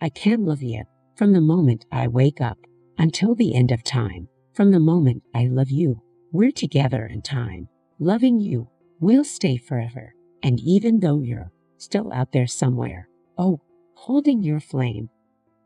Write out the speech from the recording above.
I can love you from the moment I wake up until the end of time. From the moment I love you, we're together in time. Loving you will stay forever. And even though you're still out there somewhere, oh, holding your flame